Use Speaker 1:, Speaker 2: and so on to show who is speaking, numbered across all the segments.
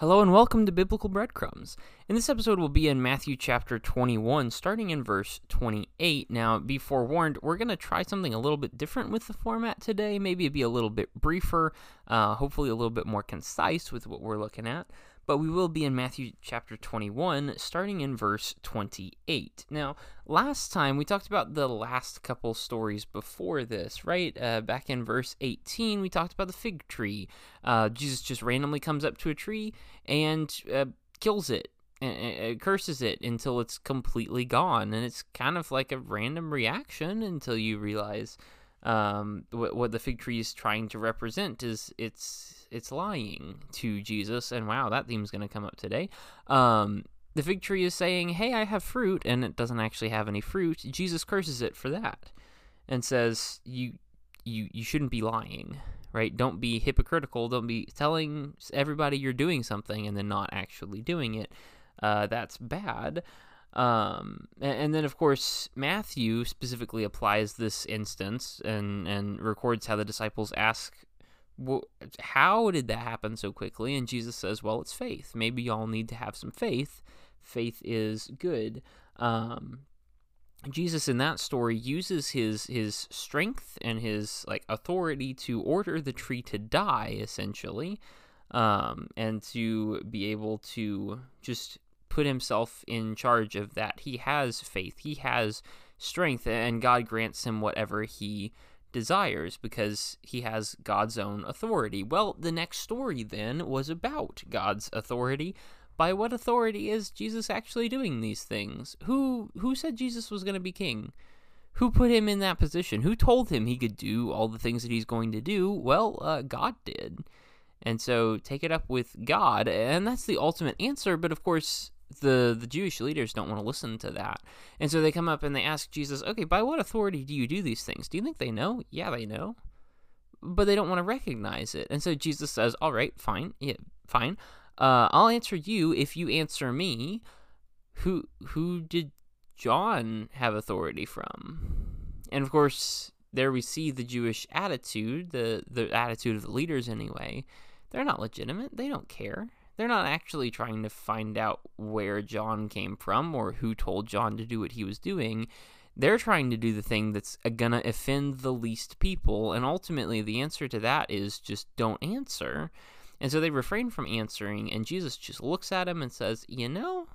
Speaker 1: Hello and welcome to Biblical Breadcrumbs. In this episode, we'll be in Matthew chapter 21, starting in verse 28. Now, be forewarned, we're going to try something a little bit different with the format today. Maybe it'd be a little bit briefer, uh, hopefully, a little bit more concise with what we're looking at but we will be in Matthew chapter 21, starting in verse 28. Now, last time we talked about the last couple stories before this, right? Uh, back in verse 18, we talked about the fig tree. Uh, Jesus just randomly comes up to a tree and uh, kills it. And, curses it until it's completely gone, and it's kind of like a random reaction until you realize um, what, what the fig tree is trying to represent is it's it's lying to Jesus, and wow, that theme's going to come up today. Um, the fig tree is saying, "Hey, I have fruit," and it doesn't actually have any fruit. Jesus curses it for that, and says, "You, you, you shouldn't be lying." Right? Don't be hypocritical. Don't be telling everybody you're doing something and then not actually doing it. Uh, that's bad. Um, and, then, of course, Matthew specifically applies this instance and, and records how the disciples ask well, how did that happen so quickly? And Jesus says, well, it's faith. Maybe y'all need to have some faith. Faith is good. Um, Jesus in that story uses his his strength and his like authority to order the tree to die essentially um, and to be able to just put himself in charge of that he has faith he has strength and God grants him whatever he desires because he has God's own authority. Well, the next story then was about God's authority. By what authority is Jesus actually doing these things? Who who said Jesus was going to be king? Who put him in that position? Who told him he could do all the things that he's going to do? Well, uh, God did. And so take it up with God, and that's the ultimate answer. But of course, the the Jewish leaders don't want to listen to that. And so they come up and they ask Jesus, "Okay, by what authority do you do these things? Do you think they know?" Yeah, they know. But they don't want to recognize it. And so Jesus says, "All right, fine. Yeah, fine. Uh, I'll answer you if you answer me. Who who did John have authority from?" And of course, there we see the Jewish attitude, the the attitude of the leaders anyway. They're not legitimate. They don't care. They're not actually trying to find out where John came from or who told John to do what he was doing. They're trying to do the thing that's to offend the least people. And ultimately, the answer to that is just don't answer. And so they refrain from answering. And Jesus just looks at him and says, You know,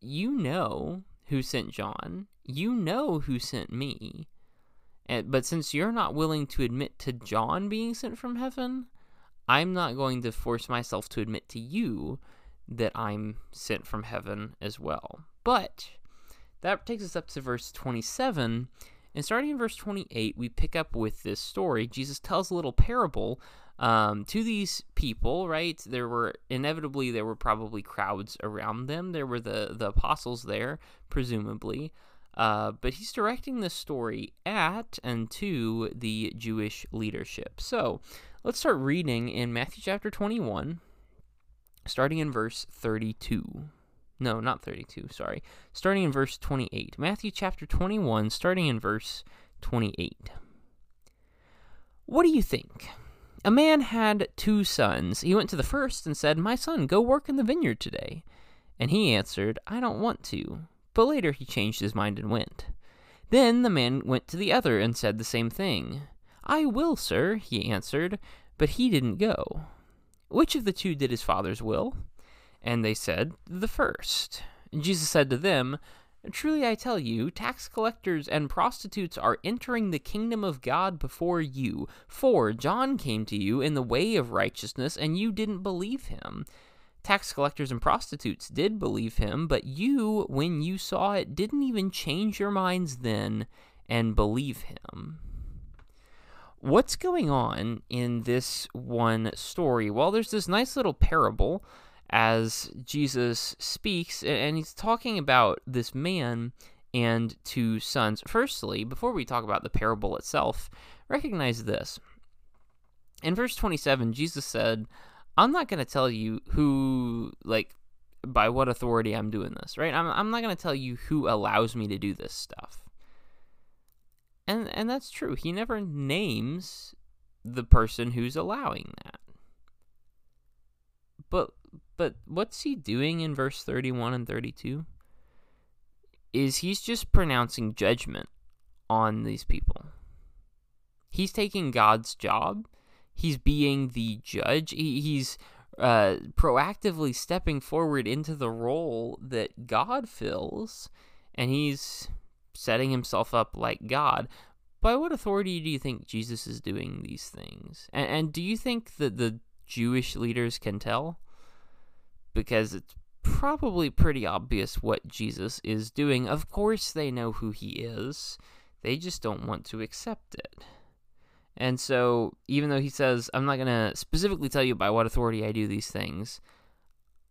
Speaker 1: you know who sent John. You know who sent me. And, but since you're not willing to admit to John being sent from heaven, I'm not going to force myself to admit to you that I'm sent from heaven as well. But that takes us up to verse 27. And starting in verse 28, we pick up with this story. Jesus tells a little parable um, to these people, right? There were inevitably there were probably crowds around them. There were the the apostles there, presumably. Uh, but he's directing this story at and to the Jewish leadership. So Let's start reading in Matthew chapter 21, starting in verse 32. No, not 32, sorry. Starting in verse 28. Matthew chapter 21, starting in verse 28. What do you think? A man had two sons. He went to the first and said, My son, go work in the vineyard today. And he answered, I don't want to. But later he changed his mind and went. Then the man went to the other and said the same thing. I will, sir, he answered, but he didn't go. Which of the two did his father's will? And they said, The first. Jesus said to them, Truly I tell you, tax collectors and prostitutes are entering the kingdom of God before you. For John came to you in the way of righteousness, and you didn't believe him. Tax collectors and prostitutes did believe him, but you, when you saw it, didn't even change your minds then and believe him what's going on in this one story? Well, there's this nice little parable as Jesus speaks, and he's talking about this man and two sons. Firstly, before we talk about the parable itself, recognize this. In verse 27, Jesus said, I'm not going to tell you who, like, by what authority I'm doing this, right? I'm, I'm not going to tell you who allows me to do this stuff and and that's true. He never names the person who's allowing that. But but what's he doing in verse 31 and 32? Is he's just pronouncing judgment on these people. He's taking God's job. He's being the judge. He, he's uh, proactively stepping forward into the role that God fills, and he's setting himself up like God. By what authority do you think Jesus is doing these things? And, and do you think that the Jewish leaders can tell? Because it's probably pretty obvious what Jesus is doing. Of course, they know who he is, they just don't want to accept it. And so, even though he says, I'm not going to specifically tell you by what authority I do these things,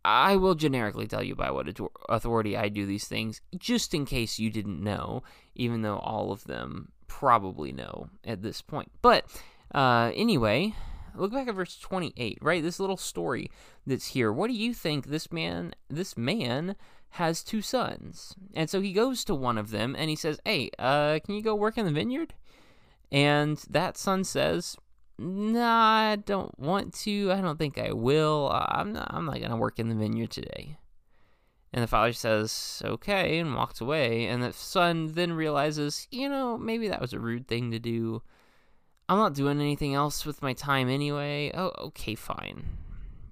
Speaker 1: I will generically tell you by what authority I do these things, just in case you didn't know, even though all of them probably know at this point. But uh, anyway, look back at verse 28, right? This little story that's here. What do you think this man, this man has two sons? And so he goes to one of them and he says, Hey, uh, can you go work in the vineyard? And that son says, Nah, I don't want to. I don't think I will. I'm not, I'm not going to work in the vineyard today. And the father says, okay, and walks away. And the son then realizes, you know, maybe that was a rude thing to do. I'm not doing anything else with my time anyway. Oh, okay, fine.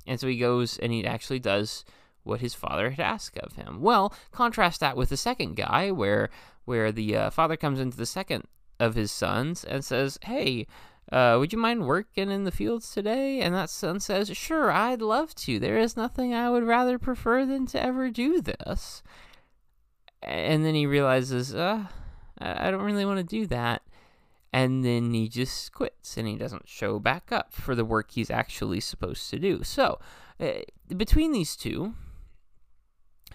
Speaker 1: And so he goes and he actually does what his father had asked of him. Well, contrast that with the second guy, where where the uh, father comes into the second of his sons and says, "Hey, uh, would you mind working in the fields today?" And that son says, "Sure, I'd love to. There is nothing I would rather prefer than to ever do this." And then he realizes, uh, I don't really want to do that. And then he just quits and he doesn't show back up for the work he's actually supposed to do. So, uh, between these two,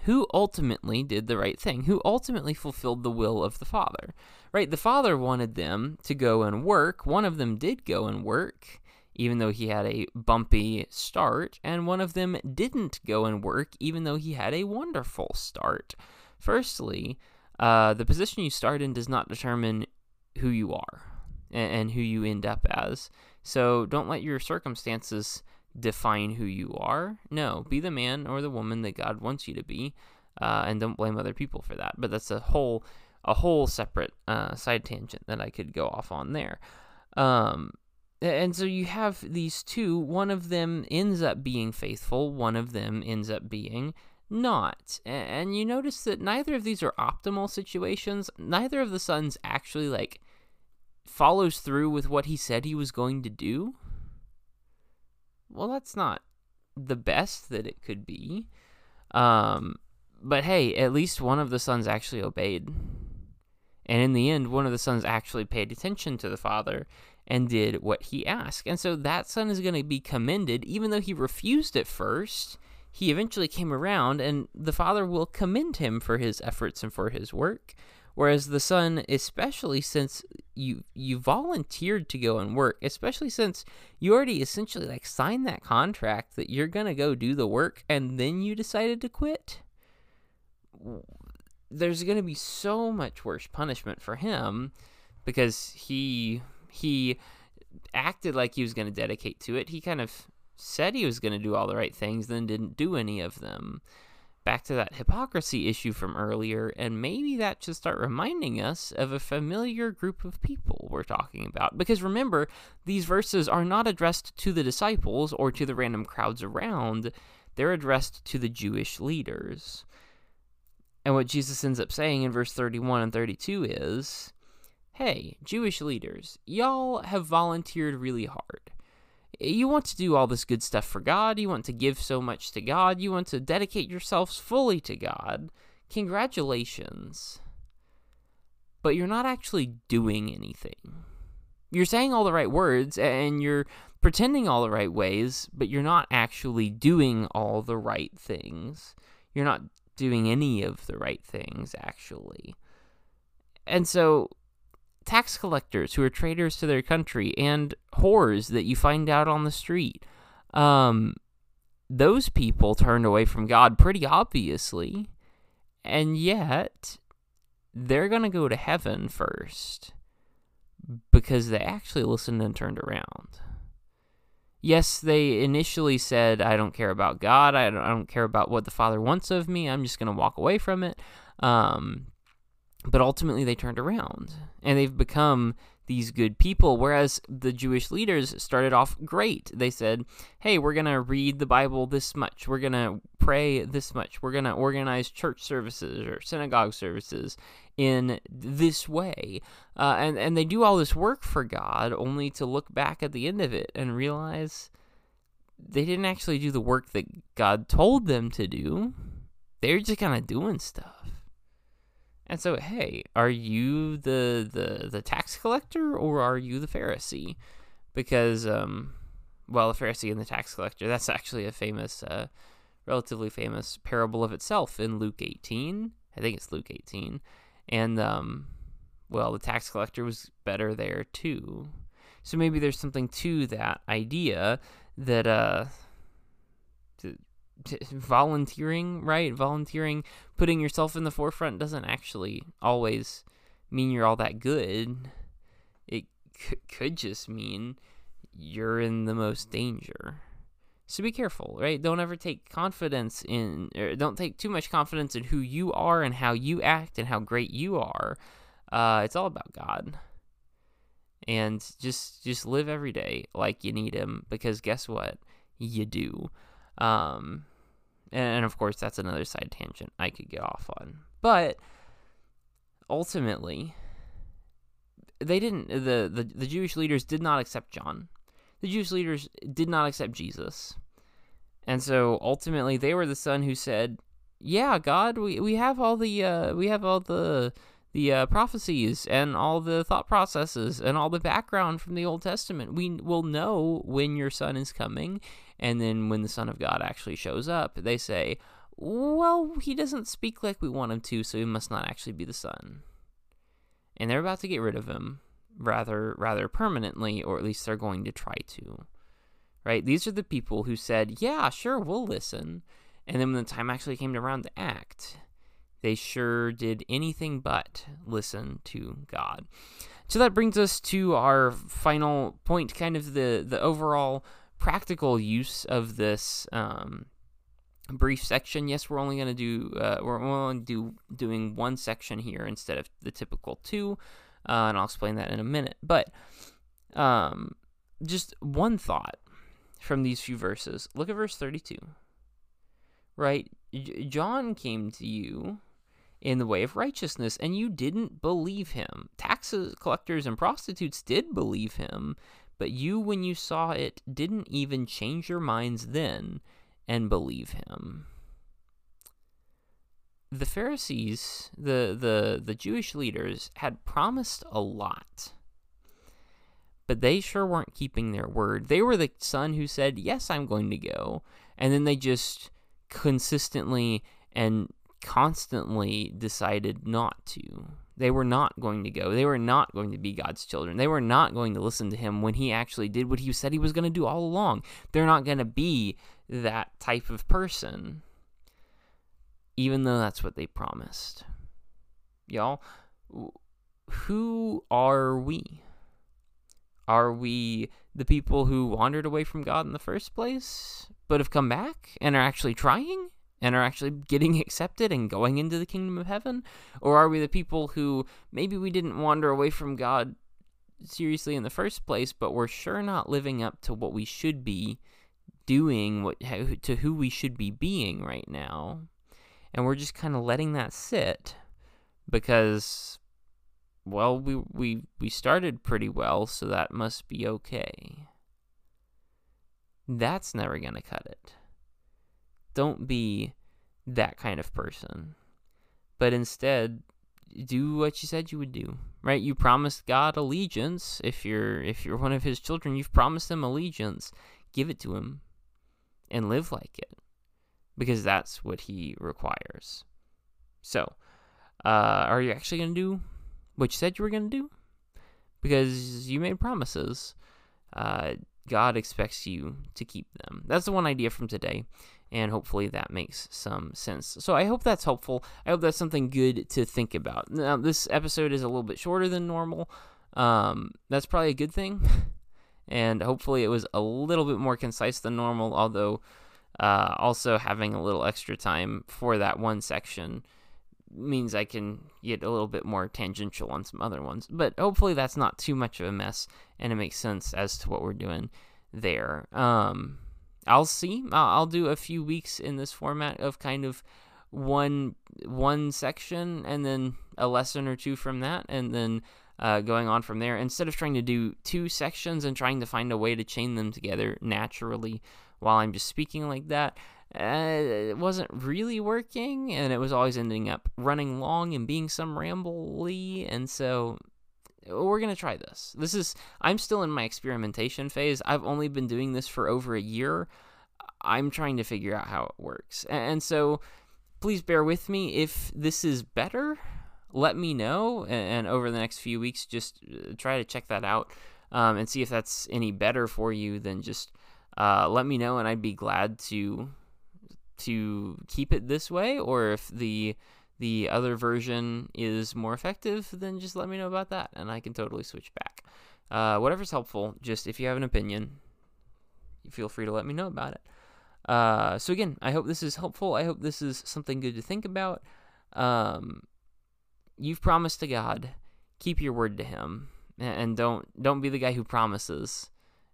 Speaker 1: who ultimately did the right thing, who ultimately fulfilled the will of the Father. Right? The Father wanted them to go and work. One of them did go and work, even though he had a bumpy start, and one of them didn't go and work, even though he had a wonderful start. Firstly, uh, the position you start in does not determine who you are and, and who you end up as. So don't let your circumstances define who you are. No, be the man or the woman that God wants you to be, uh, and don't blame other people for that. But that's a whole a whole separate uh, side tangent that I could go off on there. Um, and so you have these two. One of them ends up being faithful. One of them ends up being not. And you notice that neither of these are optimal situations. Neither of the sons actually like follows through with what he said he was going to do well, that's not the best that it could be. Um, but hey, at least one of the sons actually obeyed. And in the end, one of the sons actually paid attention to the father and did what he asked. And so that son is going to be commended, even though he refused at first. He eventually came around, and the father will commend him for his efforts and for his work. Whereas the son, especially since you you volunteered to go and work, especially since you already essentially like signed that contract that you're gonna go do the work and then you decided to quit, there's gonna be so much worse punishment for him because he he acted like he was gonna dedicate to it. He kind of said he was gonna do all the right things, then didn't do any of them back to that hypocrisy issue from earlier, and maybe that should start reminding us of a familiar group of people we're talking about. Because remember, these verses are not addressed to the disciples or to the random crowds around, they're addressed to the Jewish leaders. And what Jesus ends up saying in verse 31 and 32 is Hey, Jewish leaders, y'all have volunteered really hard you want to do all this good stuff for God. You want to give so much to God. You want to dedicate yourselves fully to God. Congratulations. But you're not actually doing anything. You're saying all the right words and you're pretending all the right ways, but you're not actually doing all the right things. You're not doing any of the right things, actually. And so tax collectors who are traitors to their country and whores that you find out on the street. Um, those people turned away from God pretty obviously, and yet they're going to go to heaven first because they actually listened and turned around. Yes, they initially said, I don't care about God. I don't, I don't care about what the Father wants of me. I'm just going to walk away from it. Um, but ultimately, they turned around and they've become these good people. Whereas the Jewish leaders started off great. They said, hey, we're going to read the Bible this much. We're going to pray this much. We're going to organize church services or synagogue services in this way. Uh, and, and they do all this work for God only to look back at the end of it and realize they didn't actually do the work that God told them to do. They're just kind of doing stuff. And so, hey, are you the, the, the tax collector or are you the Pharisee? Because, um, well, the Pharisee and the tax collector, that's actually a famous, uh, relatively famous parable of itself in Luke 18. I think it's Luke 18. And, um, well, the tax collector was better there too. So maybe there's something to that idea that, uh, volunteering, right? Volunteering, putting yourself in the forefront doesn't actually always mean you're all that good. It c- could just mean you're in the most danger. So be careful, right? Don't ever take confidence in, or don't take too much confidence in who you are and how you act and how great you are. Uh, it's all about God. And just just live every day like you need Him, because guess what? You do. Um, and and of course, that's another side tangent I could get off on. But ultimately, they didn't. The, the the Jewish leaders did not accept John. The Jewish leaders did not accept Jesus, and so ultimately, they were the son who said, "Yeah, God, we we have all the uh, we have all the." the uh, prophecies and all the thought processes and all the background from the Old Testament. We will know when your son is coming, and then when the Son of God actually shows up, they say, well, he doesn't speak like we want him to, so he must not actually be the Son. And they're about to get rid of him rather rather permanently, or at least they're going to try to. Right? These are the people who said, Yeah, sure, we'll listen. And then when the time actually came around to act, they sure did anything but listen to God. So that brings us to our final point, kind of the, the overall practical use of this um, brief section. Yes, we're only going to do uh, we're only do doing one section here instead of the typical two, uh, and I'll explain that in a minute. But um, just one thought from these few verses. Look at verse thirty-two. Right, J- John came to you in the way of righteousness, and you didn't believe him. Tax collectors and prostitutes did believe him, but you, when you saw it, didn't even change your minds then and believe him. The Pharisees, the, the, the Jewish leaders, had promised a lot, but they sure weren't keeping their word. They were the son who said, Yes, I'm going to go. And then they just consistently and constantly decided not to. They were not going to go. They were not going to be God's children. They were not going to listen to him when he actually did what he said he was going to do all along. They're not going to be that type of person, even though that's what they promised. Y'all, who are we? Are we the people who wandered away from God in the first place, but have come back and are actually trying? And are actually getting accepted and going into the kingdom of heaven? Or are we the people who maybe we didn't wander away from God seriously in the first place, but we're sure not living up to what we should be doing, what to who we should be being right now? And we're just kind of letting that sit because well, we we we started pretty well, so that must be okay. That's never going to cut it. Don't be that kind of person. But instead, do what you said you would do. Right? You promised God allegiance. If you're if you're one of his children, you've promised him allegiance. Give it to him and live like it. Because that's what he requires. So, uh, are you actually going to do what you said you were going to do? Because you made promises. Uh, God expects you to keep them. That's the one idea from today and hopefully that makes some sense. So I hope that's helpful. I hope that's something good to think about. Now, this episode is a little bit shorter than normal. Um, that's probably a good thing. and hopefully it was a little bit more concise than normal, although uh, also having a little extra time for that one section means I can get a little bit more tangential on some other ones. But hopefully that's not too much of a mess and it makes sense as to what we're doing there. Um, I'll see. I'll, do a few weeks in this format of kind of one one section and then a lesson or two from that and then uh, going on from there instead of trying to do two sections and trying to find a way to chain them together naturally while I'm just speaking like that uh, it wasn't really working, and it was always ending up running long and being some rambly, and so we're gonna try this. This is I'm still in my experimentation phase. I've only been doing this for over a year. I'm trying to figure out how it works, and so please bear with me if this is better. Let me know, and over the next few weeks, just uh, try to check that out um, and see if that's any better for you. Then just uh, let me know, and I'd be glad to to keep it this way, or if the the other version is more effective, then just let me know about that, and I can totally switch back. Uh, whatever's helpful, just if you have an opinion, feel free to let me know about it. Uh, so again, I hope this is helpful. I hope this is something good to think about. Um, you've promised to God, keep your word to Him, and don't don't be the guy who promises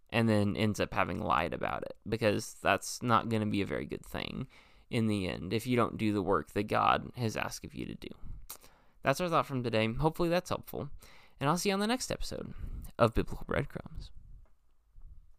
Speaker 1: and then ends up having lied about it because that's not going to be a very good thing in the end if you don't do the work that God has asked of you to do. That's our thought from today. Hopefully that's helpful. And I'll see you on the next episode of Biblical Breadcrumbs.